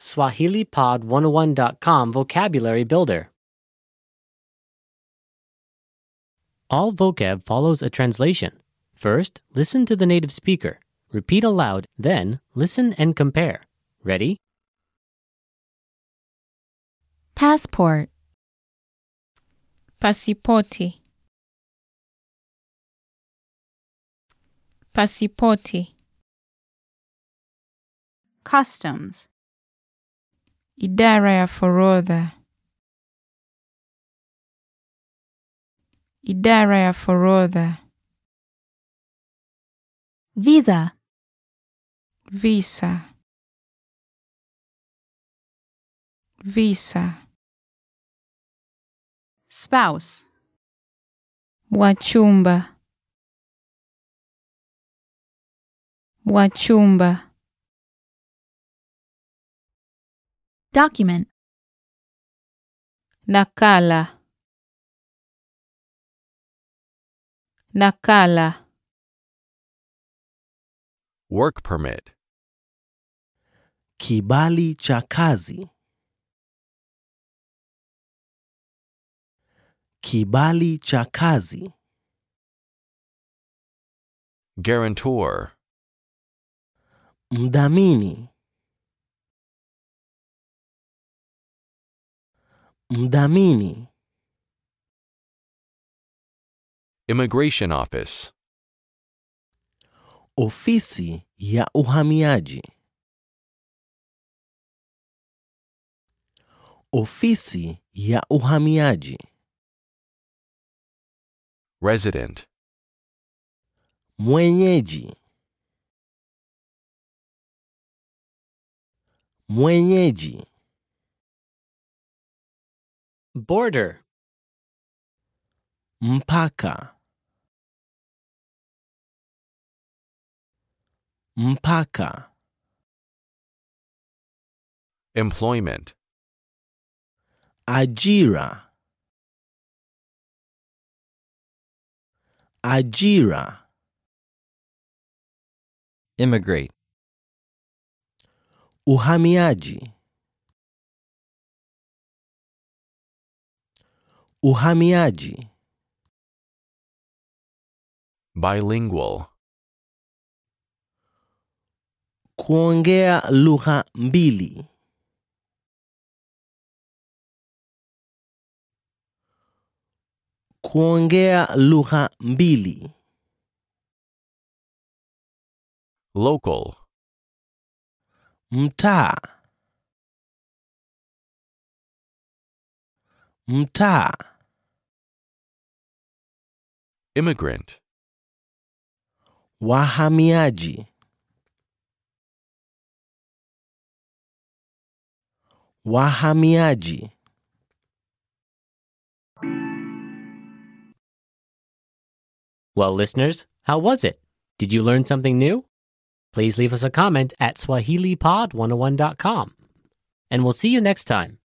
SwahiliPod101.com Vocabulary Builder. All vocab follows a translation. First, listen to the native speaker. Repeat aloud, then, listen and compare. Ready? passport, pasipoti pasipoti customs, idara ya forodha. Idara ya forodha. Visa, visa. Visa. Spouse, wachumba. Wachumba document, nakala nakala Work permit. Kibali cha kazi. Kibali cha kazi. Guarantor. Mdhamini. Mdhamini. Immigration office. Ofisi ya uhamiaji. Ofisi ya uhamiaji. Resident. Mwenyeji. Mwenyeji. Border. Mpaka. Mpaka. Employment. Ajira. Ajira. immigrate, Uhamiaji. Uhamiaji. Bilingual. Kuongea lugha mbili. Kuongea lugha mbili. Local. Mtaa. Mtaa. Immigrant. Wahamiaji. Wahamiaji. Well, listeners, how was it? Did you learn something new? Please leave us a comment at SwahiliPod101.com. And we'll see you next time.